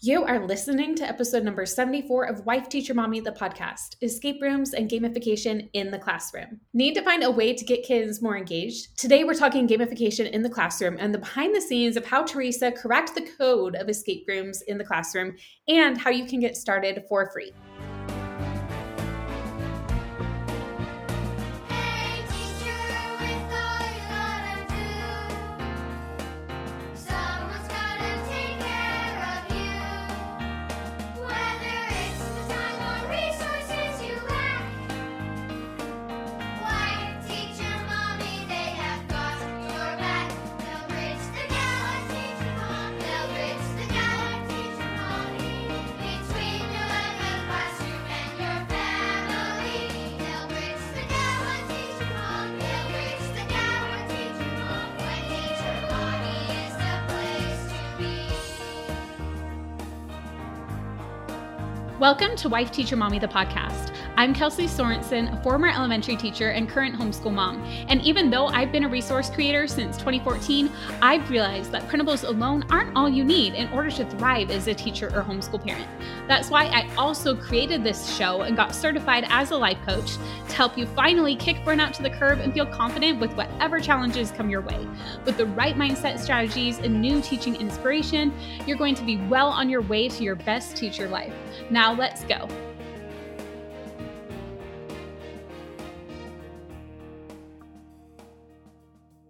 You are listening to episode number 74 of Wife Teacher Mommy, the podcast Escape Rooms and Gamification in the Classroom. Need to find a way to get kids more engaged? Today, we're talking gamification in the classroom and the behind the scenes of how Teresa cracked the code of escape rooms in the classroom and how you can get started for free. Welcome to Wife Teacher Mommy, the podcast. I'm Kelsey Sorensen, a former elementary teacher and current homeschool mom. And even though I've been a resource creator since 2014, I've realized that printables alone aren't all you need in order to thrive as a teacher or homeschool parent. That's why I also created this show and got certified as a life coach to help you finally kick burnout to the curb and feel confident with whatever challenges come your way. With the right mindset strategies and new teaching inspiration, you're going to be well on your way to your best teacher life. Now, let's go.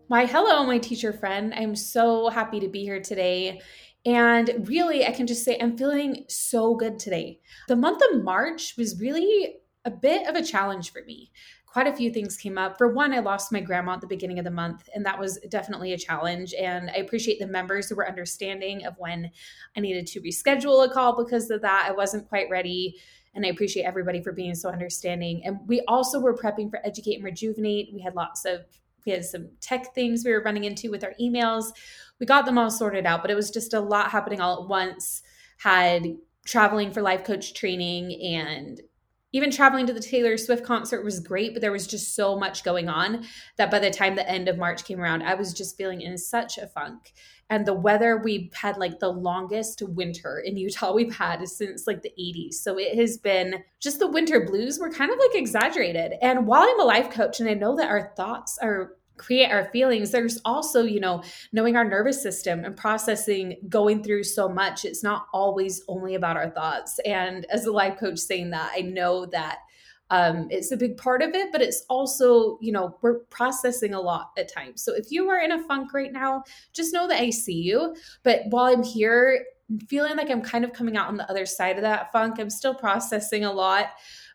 Why, hello, my teacher friend. I'm so happy to be here today. And really, I can just say I'm feeling so good today. The month of March was really a bit of a challenge for me. Quite a few things came up. For one, I lost my grandma at the beginning of the month, and that was definitely a challenge. And I appreciate the members who were understanding of when I needed to reschedule a call because of that. I wasn't quite ready. And I appreciate everybody for being so understanding. And we also were prepping for Educate and Rejuvenate. We had lots of we had some tech things we were running into with our emails. We got them all sorted out, but it was just a lot happening all at once. Had traveling for life coach training and even traveling to the Taylor Swift concert was great, but there was just so much going on that by the time the end of March came around, I was just feeling in such a funk. And the weather, we had like the longest winter in Utah we've had since like the 80s. So it has been just the winter blues were kind of like exaggerated. And while I'm a life coach and I know that our thoughts are create our feelings. There's also you know knowing our nervous system and processing going through so much it's not always only about our thoughts. And as a life coach saying that i know that um, it's a big part of it but it's also you know we're processing a lot at times. So if you are in a funk right now just know that i see you. But while i'm here feeling like i'm kind of coming out on the other side of that funk i'm still processing a lot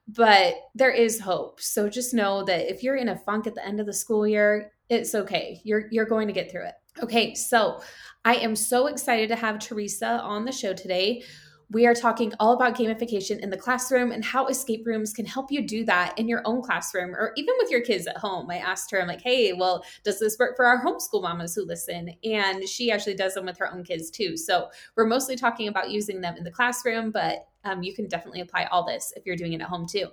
but there is hope. So just know that if you're in a funk at the end of the school year, it's okay. You're you're going to get through it. Okay, so I am so excited to have Teresa on the show today. We are talking all about gamification in the classroom and how escape rooms can help you do that in your own classroom or even with your kids at home. I asked her, I'm like, hey, well, does this work for our homeschool mamas who listen? And she actually does them with her own kids too. So we're mostly talking about using them in the classroom, but um, you can definitely apply all this if you're doing it at home too.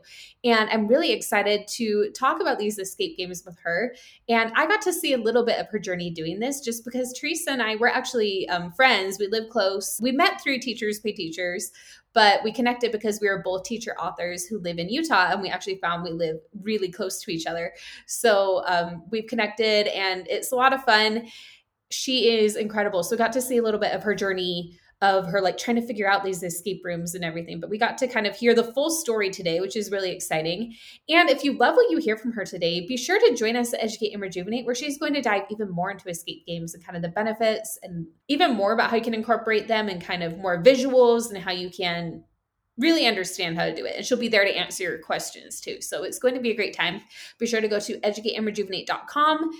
And I'm really excited to talk about these escape games with her. And I got to see a little bit of her journey doing this just because Teresa and I were actually um, friends. We live close. We met through Teachers Pay Teachers, but we connected because we are both teacher authors who live in Utah and we actually found we live really close to each other. So um, we've connected and it's a lot of fun. She is incredible. So got to see a little bit of her journey of her like trying to figure out these escape rooms and everything. But we got to kind of hear the full story today, which is really exciting. And if you love what you hear from her today, be sure to join us at Educate and Rejuvenate, where she's going to dive even more into escape games and kind of the benefits and even more about how you can incorporate them and kind of more visuals and how you can really understand how to do it. And she'll be there to answer your questions too. So it's going to be a great time. Be sure to go to educateandrejuvenate.com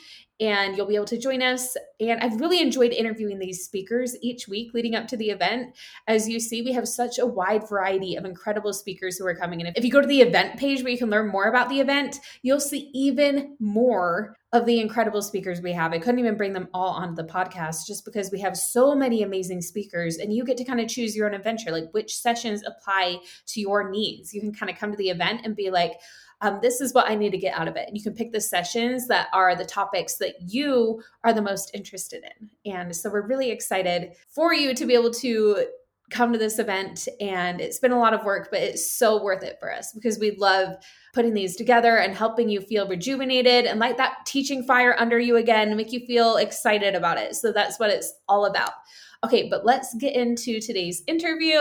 and you'll be able to join us. And I've really enjoyed interviewing these speakers each week leading up to the event. As you see, we have such a wide variety of incredible speakers who are coming in. If you go to the event page where you can learn more about the event, you'll see even more of the incredible speakers we have. I couldn't even bring them all onto the podcast just because we have so many amazing speakers and you get to kind of choose your own adventure, like which sessions apply to your needs. You can kind of come to the event and be like, um, this is what I need to get out of it. And you can pick the sessions that are the topics that you are the most interested in. And so we're really excited for you to be able to come to this event and it's been a lot of work, but it's so worth it for us because we love putting these together and helping you feel rejuvenated and light that teaching fire under you again make you feel excited about it. So that's what it's all about. Okay, but let's get into today's interview.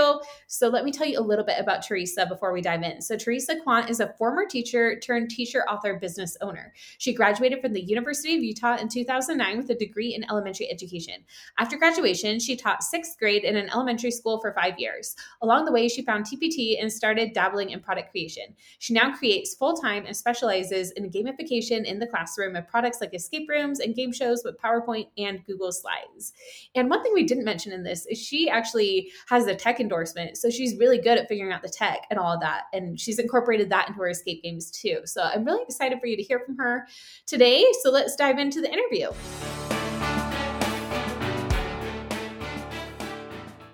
So, let me tell you a little bit about Teresa before we dive in. So, Teresa Kwant is a former teacher turned teacher, author, business owner. She graduated from the University of Utah in 2009 with a degree in elementary education. After graduation, she taught sixth grade in an elementary school for five years. Along the way, she found TPT and started dabbling in product creation. She now creates full time and specializes in gamification in the classroom of products like escape rooms and game shows with PowerPoint and Google Slides. And one thing we didn't mention in this is she actually has a tech endorsement. So she's really good at figuring out the tech and all of that. And she's incorporated that into her escape games too. So I'm really excited for you to hear from her today. So let's dive into the interview.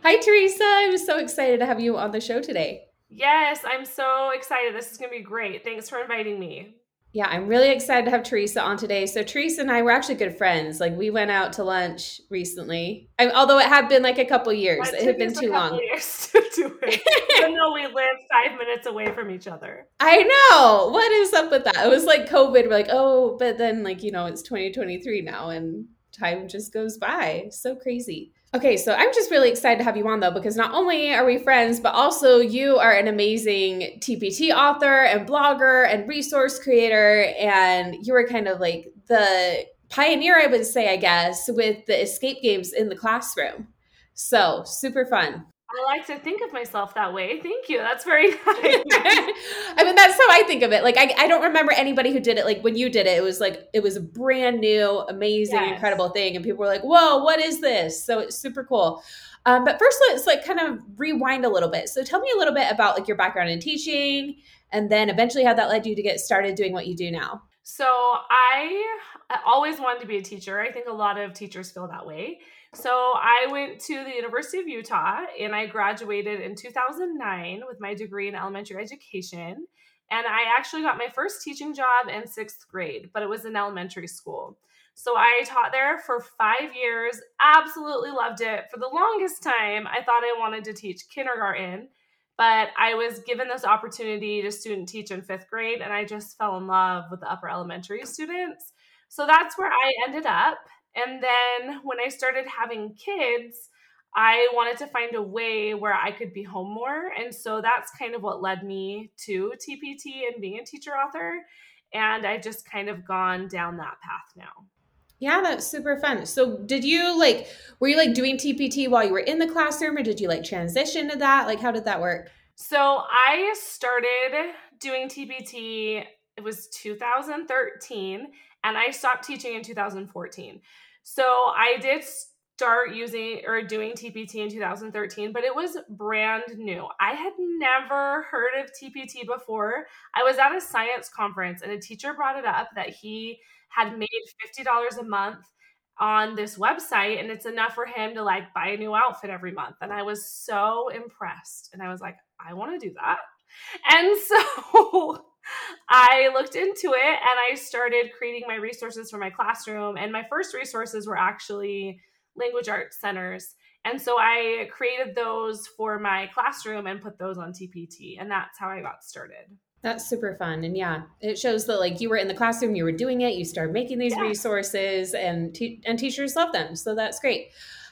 Hi, Teresa. I'm so excited to have you on the show today. Yes, I'm so excited. This is going to be great. Thanks for inviting me. Yeah, I'm really excited to have Teresa on today. So Teresa and I were actually good friends. Like we went out to lunch recently. I, although it had been like a couple years. It, it had been too long. Years to do it, even though we live five minutes away from each other. I know. What is up with that? It was like COVID. We're like, oh, but then like you know, it's 2023 now, and time just goes by. So crazy. Okay, so I'm just really excited to have you on though, because not only are we friends, but also you are an amazing TPT author and blogger and resource creator. And you were kind of like the pioneer, I would say, I guess, with the escape games in the classroom. So super fun. I like to think of myself that way. Thank you. That's very nice. I mean, that's how I think of it. Like, I, I don't remember anybody who did it. Like, when you did it, it was like, it was a brand new, amazing, yes. incredible thing. And people were like, whoa, what is this? So it's super cool. Um, but first, let's like kind of rewind a little bit. So tell me a little bit about like your background in teaching and then eventually how that led you to get started doing what you do now. So I always wanted to be a teacher. I think a lot of teachers feel that way. So I went to the University of Utah and I graduated in 2009 with my degree in elementary education. And I actually got my first teaching job in sixth grade, but it was in elementary school. So I taught there for five years, absolutely loved it. For the longest time, I thought I wanted to teach kindergarten, but I was given this opportunity to student teach in fifth grade, and I just fell in love with the upper elementary students. So that's where I ended up. And then when I started having kids, I wanted to find a way where I could be home more. And so that's kind of what led me to TPT and being a teacher author. And I've just kind of gone down that path now. Yeah, that's super fun. So, did you like, were you like doing TPT while you were in the classroom or did you like transition to that? Like, how did that work? So, I started doing TPT, it was 2013, and I stopped teaching in 2014. So I did start using or doing TPT in 2013, but it was brand new. I had never heard of TPT before. I was at a science conference and a teacher brought it up that he had made $50 a month on this website and it's enough for him to like buy a new outfit every month. And I was so impressed. And I was like, I want to do that. And so I looked into it and I started creating my resources for my classroom. And my first resources were actually language arts centers. And so I created those for my classroom and put those on TPT. And that's how I got started. That's super fun. And yeah, it shows that like you were in the classroom, you were doing it, you started making these yeah. resources and te- and teachers love them. So that's great.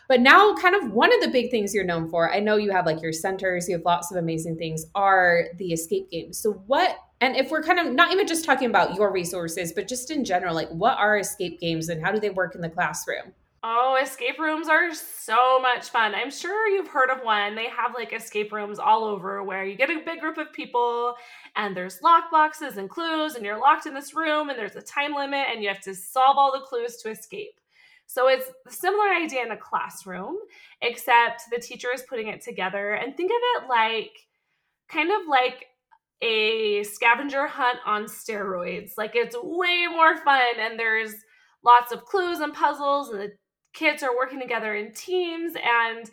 But now, kind of one of the big things you're known for, I know you have like your centers, you have lots of amazing things, are the escape games. So, what, and if we're kind of not even just talking about your resources, but just in general, like what are escape games and how do they work in the classroom? Oh, escape rooms are so much fun. I'm sure you've heard of one. They have like escape rooms all over where you get a big group of people and there's lock boxes and clues and you're locked in this room and there's a time limit and you have to solve all the clues to escape. So it's a similar idea in a classroom, except the teacher is putting it together. And think of it like kind of like a scavenger hunt on steroids. Like it's way more fun, and there's lots of clues and puzzles, and the kids are working together in teams, and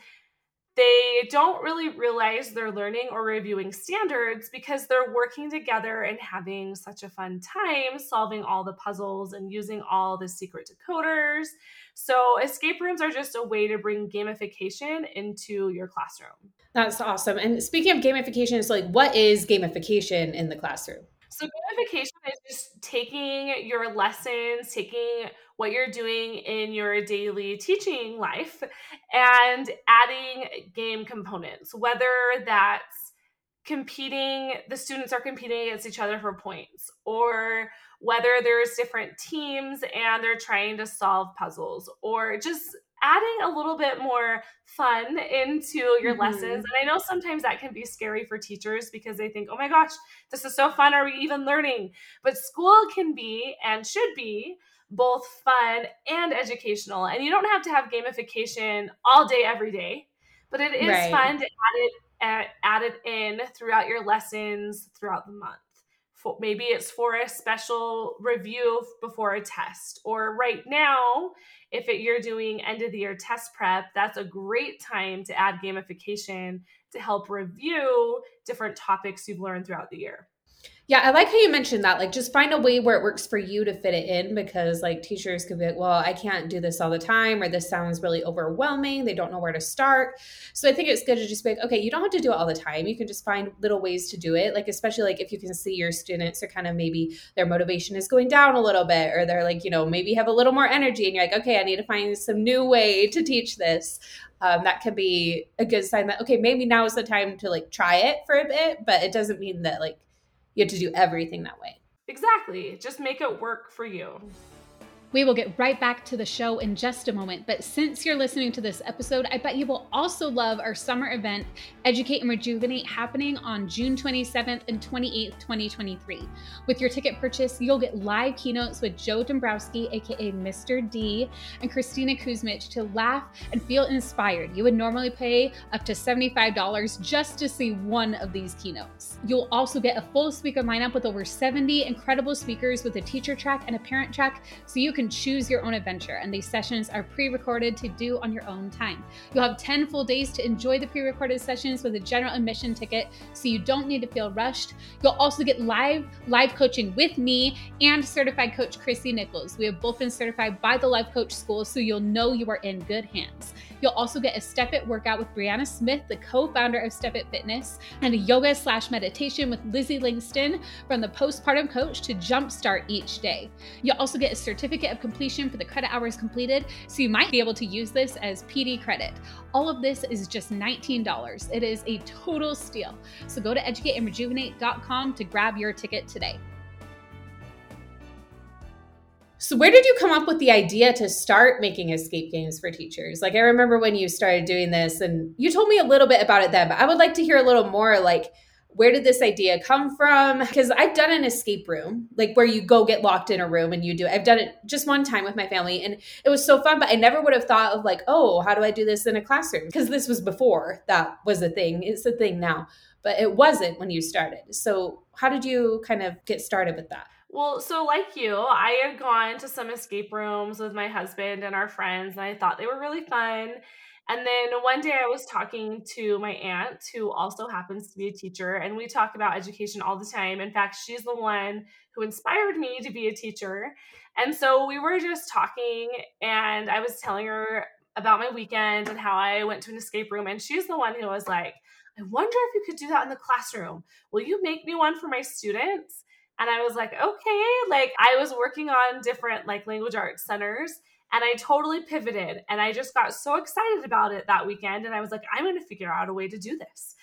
they don't really realize they're learning or reviewing standards because they're working together and having such a fun time solving all the puzzles and using all the secret decoders. So, escape rooms are just a way to bring gamification into your classroom. That's awesome. And speaking of gamification, it's like, what is gamification in the classroom? So, gamification is just taking your lessons, taking what you're doing in your daily teaching life and adding game components, whether that's competing, the students are competing against each other for points, or whether there's different teams and they're trying to solve puzzles, or just adding a little bit more fun into your mm-hmm. lessons. And I know sometimes that can be scary for teachers because they think, oh my gosh, this is so fun. Are we even learning? But school can be and should be both fun and educational. And you don't have to have gamification all day, every day, but it is right. fun to add it add, add it in throughout your lessons throughout the month. For, maybe it's for a special review before a test, or right now, if it, you're doing end of the year test prep, that's a great time to add gamification to help review different topics you've learned throughout the year. Yeah, I like how you mentioned that. Like, just find a way where it works for you to fit it in because, like, teachers could be like, well, I can't do this all the time, or this sounds really overwhelming. They don't know where to start. So, I think it's good to just be like, okay, you don't have to do it all the time. You can just find little ways to do it. Like, especially like if you can see your students are kind of maybe their motivation is going down a little bit, or they're like, you know, maybe have a little more energy, and you're like, okay, I need to find some new way to teach this. Um, that could be a good sign that, okay, maybe now is the time to like try it for a bit, but it doesn't mean that like, you have to do everything that way. Exactly. Just make it work for you. We will get right back to the show in just a moment, but since you're listening to this episode, I bet you will also love our summer event, Educate and Rejuvenate, happening on June 27th and 28th, 2023. With your ticket purchase, you'll get live keynotes with Joe Dombrowski, aka Mr. D, and Christina Kuzmich to laugh and feel inspired. You would normally pay up to $75 just to see one of these keynotes. You'll also get a full speaker lineup with over 70 incredible speakers with a teacher track and a parent track, so you can can choose your own adventure, and these sessions are pre recorded to do on your own time. You'll have 10 full days to enjoy the pre recorded sessions with a general admission ticket, so you don't need to feel rushed. You'll also get live live coaching with me and certified coach Chrissy Nichols. We have both been certified by the Life Coach School, so you'll know you are in good hands. You'll also get a Step It workout with Brianna Smith, the co-founder of Step It Fitness, and a yoga slash meditation with Lizzie Langston from the Postpartum Coach to jumpstart each day. You'll also get a certificate of completion for the credit hours completed, so you might be able to use this as PD credit. All of this is just $19. It is a total steal. So go to educateandrejuvenate.com to grab your ticket today. So, where did you come up with the idea to start making escape games for teachers? Like, I remember when you started doing this, and you told me a little bit about it then, but I would like to hear a little more like, where did this idea come from? Because I've done an escape room, like where you go get locked in a room and you do. I've done it just one time with my family, and it was so fun. But I never would have thought of like, oh, how do I do this in a classroom? Because this was before that was a thing. It's a thing now, but it wasn't when you started. So, how did you kind of get started with that? Well, so like you, I had gone to some escape rooms with my husband and our friends, and I thought they were really fun. And then one day I was talking to my aunt, who also happens to be a teacher, and we talk about education all the time. In fact, she's the one who inspired me to be a teacher. And so we were just talking, and I was telling her about my weekend and how I went to an escape room. And she's the one who was like, I wonder if you could do that in the classroom. Will you make me one for my students? And I was like, okay, like I was working on different like language arts centers and I totally pivoted and I just got so excited about it that weekend. And I was like, I'm going to figure out a way to do this.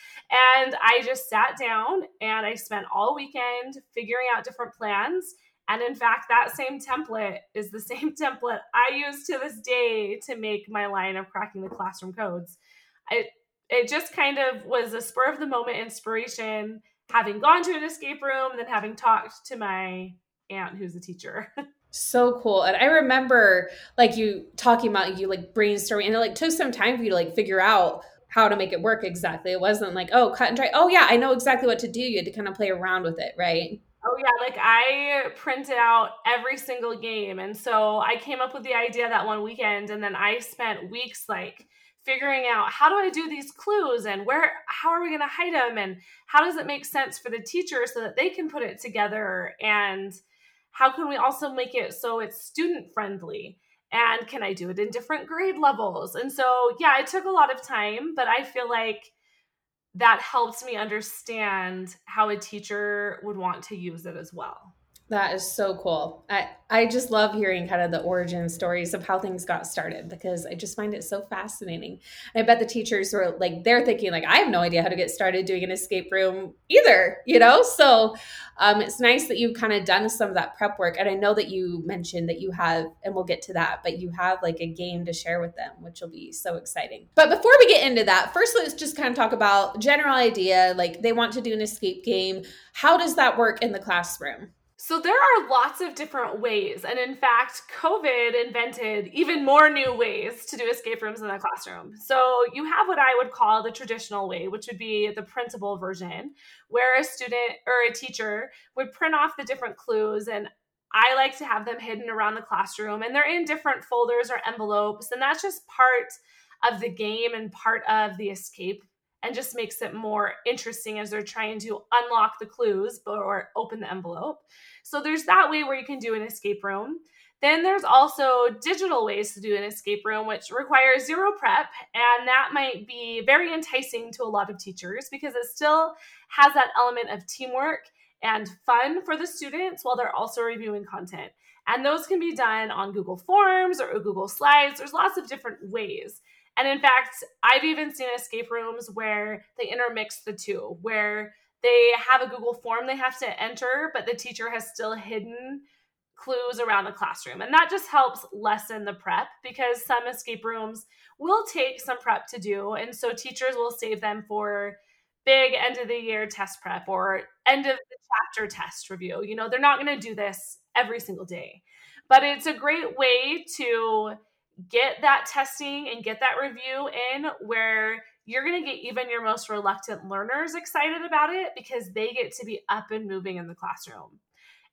And I just sat down and I spent all weekend figuring out different plans. And in fact, that same template is the same template I use to this day to make my line of cracking the classroom codes. I, it just kind of was a spur of the moment inspiration having gone to an escape room, then having talked to my aunt who's a teacher. so cool. And I remember like you talking about you like brainstorming and it like took some time for you to like figure out how to make it work exactly. It wasn't like, oh, cut and dry. Oh yeah, I know exactly what to do. You had to kind of play around with it, right? Oh yeah, like I printed out every single game. And so I came up with the idea that one weekend and then I spent weeks like figuring out how do I do these clues and where how are we going to hide them and how does it make sense for the teacher so that they can put it together and how can we also make it so it's student friendly and can I do it in different grade levels and so yeah it took a lot of time but I feel like that helped me understand how a teacher would want to use it as well. That is so cool. I, I just love hearing kind of the origin stories of how things got started because I just find it so fascinating. I bet the teachers were like, they're thinking, like, I have no idea how to get started doing an escape room either, you know? So um, it's nice that you've kind of done some of that prep work. And I know that you mentioned that you have, and we'll get to that, but you have like a game to share with them, which will be so exciting. But before we get into that, first let's just kind of talk about general idea. Like they want to do an escape game. How does that work in the classroom? So there are lots of different ways. And in fact, COVID invented even more new ways to do escape rooms in the classroom. So you have what I would call the traditional way, which would be the printable version, where a student or a teacher would print off the different clues and I like to have them hidden around the classroom and they're in different folders or envelopes. And that's just part of the game and part of the escape and just makes it more interesting as they're trying to unlock the clues or open the envelope. So there's that way where you can do an escape room. Then there's also digital ways to do an escape room, which requires zero prep. And that might be very enticing to a lot of teachers because it still has that element of teamwork and fun for the students while they're also reviewing content. And those can be done on Google Forms or Google Slides. There's lots of different ways. And in fact, I've even seen escape rooms where they intermix the two, where they have a Google form they have to enter, but the teacher has still hidden clues around the classroom. And that just helps lessen the prep because some escape rooms will take some prep to do. And so teachers will save them for big end of the year test prep or end of the chapter test review. You know, they're not going to do this every single day. But it's a great way to get that testing and get that review in where you're going to get even your most reluctant learners excited about it because they get to be up and moving in the classroom.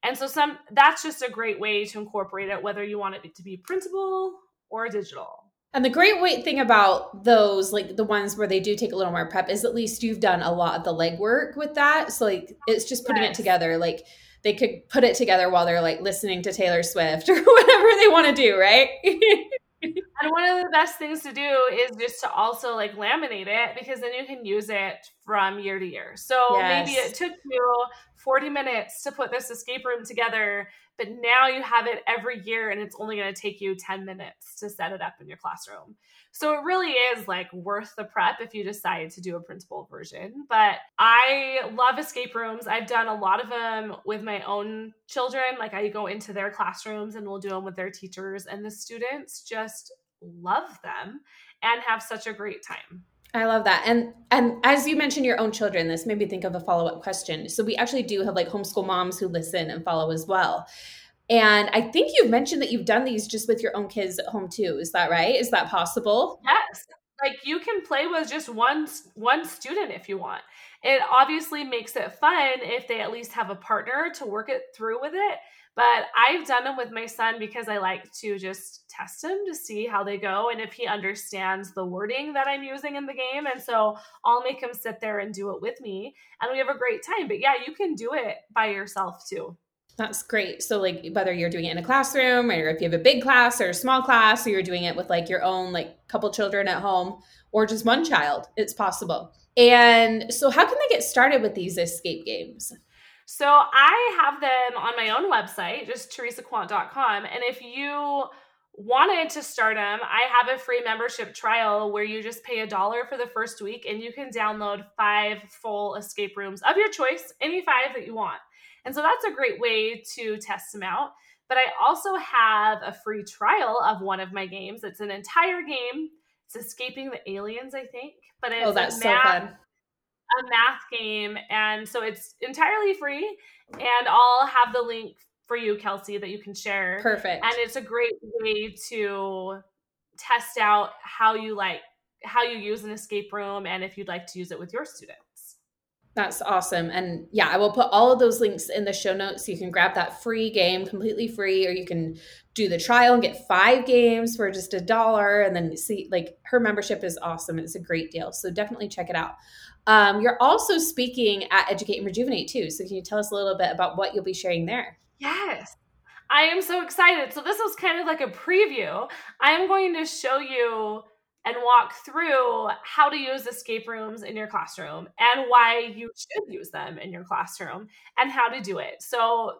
And so some that's just a great way to incorporate it whether you want it to be printable or digital. And the great way thing about those, like the ones where they do take a little more prep, is at least you've done a lot of the legwork with that. So like it's just putting yes. it together. Like they could put it together while they're like listening to Taylor Swift or whatever they want to do, right? and one of the best things to do is just to also like laminate it because then you can use it from year to year. So yes. maybe it took you 40 minutes to put this escape room together, but now you have it every year and it's only going to take you 10 minutes to set it up in your classroom. So it really is like worth the prep if you decide to do a printable version. But I love escape rooms. I've done a lot of them with my own children. Like I go into their classrooms and we'll do them with their teachers, and the students just love them and have such a great time. I love that. And and as you mentioned your own children, this made me think of a follow-up question. So we actually do have like homeschool moms who listen and follow as well. And I think you've mentioned that you've done these just with your own kids at home too. Is that right? Is that possible? Yes. Like you can play with just one one student if you want. It obviously makes it fun if they at least have a partner to work it through with it. But I've done them with my son because I like to just test him to see how they go and if he understands the wording that I'm using in the game. And so I'll make him sit there and do it with me. And we have a great time. But yeah, you can do it by yourself too. That's great. So, like, whether you're doing it in a classroom or if you have a big class or a small class, or you're doing it with like your own, like, couple children at home or just one child, it's possible. And so, how can they get started with these escape games? So, I have them on my own website, just teresakwant.com. And if you wanted to start them, I have a free membership trial where you just pay a dollar for the first week and you can download five full escape rooms of your choice, any five that you want. And so that's a great way to test them out. But I also have a free trial of one of my games. It's an entire game. It's Escaping the Aliens, I think. But oh, it's oh, that's so fun. A math game. And so it's entirely free. And I'll have the link for you, Kelsey, that you can share. Perfect. And it's a great way to test out how you like how you use an escape room and if you'd like to use it with your students. That's awesome. And yeah, I will put all of those links in the show notes so you can grab that free game completely free, or you can do the trial and get five games for just a dollar. And then see, like, her membership is awesome. It's a great deal. So definitely check it out. Um, you're also speaking at Educate and Rejuvenate too. So can you tell us a little bit about what you'll be sharing there? Yes. I am so excited. So this was kind of like a preview. I am going to show you and walk through how to use escape rooms in your classroom and why you should use them in your classroom and how to do it. So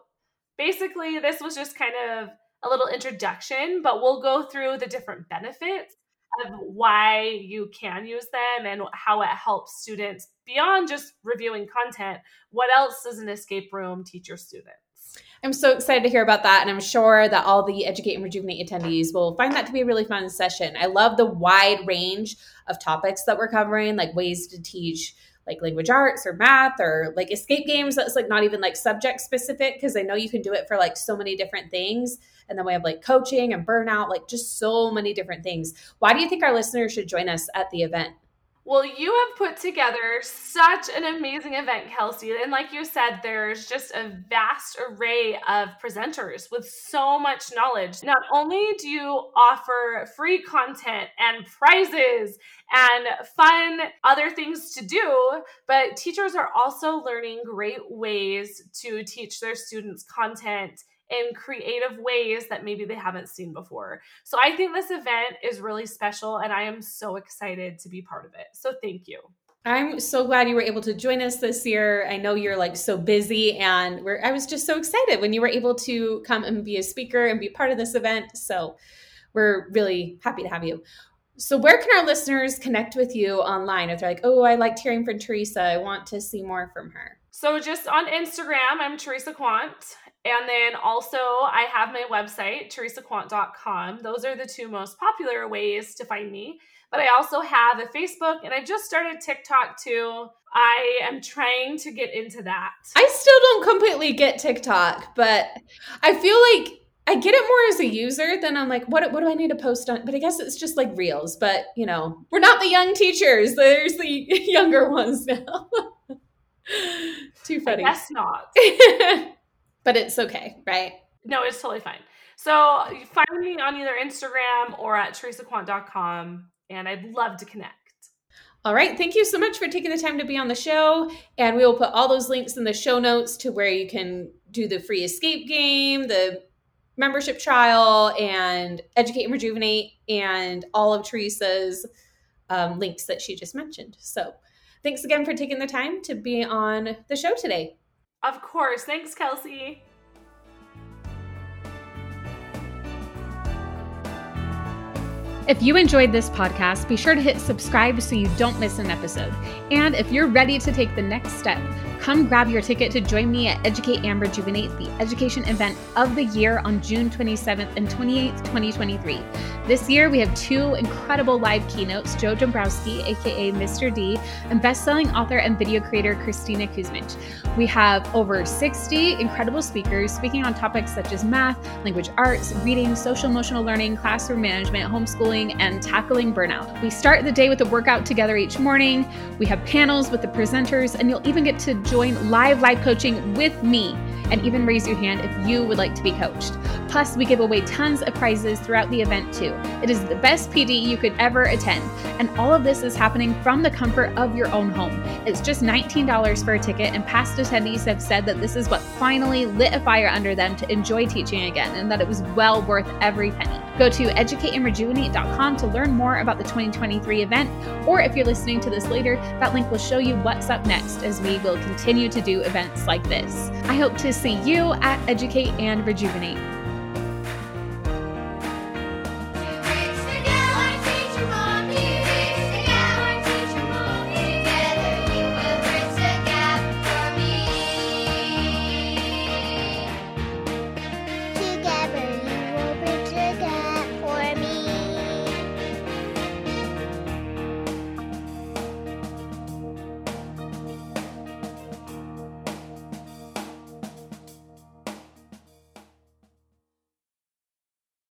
basically, this was just kind of a little introduction, but we'll go through the different benefits of why you can use them and how it helps students beyond just reviewing content. What else does an escape room teach your students? I'm so excited to hear about that. And I'm sure that all the Educate and Rejuvenate attendees will find that to be a really fun session. I love the wide range of topics that we're covering, like ways to teach like language arts or math or like escape games that's like not even like subject specific because I know you can do it for like so many different things. And then we have like coaching and burnout, like just so many different things. Why do you think our listeners should join us at the event? Well, you have put together such an amazing event, Kelsey. And like you said, there's just a vast array of presenters with so much knowledge. Not only do you offer free content and prizes and fun other things to do, but teachers are also learning great ways to teach their students content in creative ways that maybe they haven't seen before. So I think this event is really special and I am so excited to be part of it. So thank you. I'm so glad you were able to join us this year. I know you're like so busy and we're I was just so excited when you were able to come and be a speaker and be part of this event. So we're really happy to have you. So where can our listeners connect with you online if they're like, "Oh, I liked hearing from Teresa. I want to see more from her." So just on Instagram, I'm Teresa Kwant. And then also, I have my website, teresakwant.com. Those are the two most popular ways to find me. But I also have a Facebook and I just started TikTok too. I am trying to get into that. I still don't completely get TikTok, but I feel like I get it more as a user than I'm like, what, what do I need to post on? But I guess it's just like reels. But, you know, we're not the young teachers. There's the younger ones now. Too funny. I guess not. but it's okay, right? No, it's totally fine. So find me on either Instagram or at teresakwant.com, and I'd love to connect. All right. Thank you so much for taking the time to be on the show. And we will put all those links in the show notes to where you can do the free escape game, the membership trial, and educate and rejuvenate, and all of Teresa's um, links that she just mentioned. So thanks again for taking the time to be on the show today. Of course. Thanks, Kelsey. If you enjoyed this podcast, be sure to hit subscribe so you don't miss an episode. And if you're ready to take the next step, come grab your ticket to join me at Educate and Rejuvenate, the education event of the year on June 27th and 28th, 2023. This year, we have two incredible live keynotes Joe Dombrowski, aka Mr. D, and bestselling author and video creator Christina Kuzmich. We have over 60 incredible speakers speaking on topics such as math, language arts, reading, social emotional learning, classroom management, homeschooling, and tackling burnout. We start the day with a workout together each morning. We have panels with the presenters, and you'll even get to join live live coaching with me and even raise your hand if you would like to be coached. Plus, we give away tons of prizes throughout the event too. It is the best PD you could ever attend, and all of this is happening from the comfort of your own home. It's just $19 for a ticket, and past attendees have said that this is what finally lit a fire under them to enjoy teaching again, and that it was well worth every penny. Go to educateandrejuvenate.com to learn more about the 2023 event, or if you're listening to this later, that link will show you what's up next as we will continue to do events like this. I hope to see you at Educate and Rejuvenate.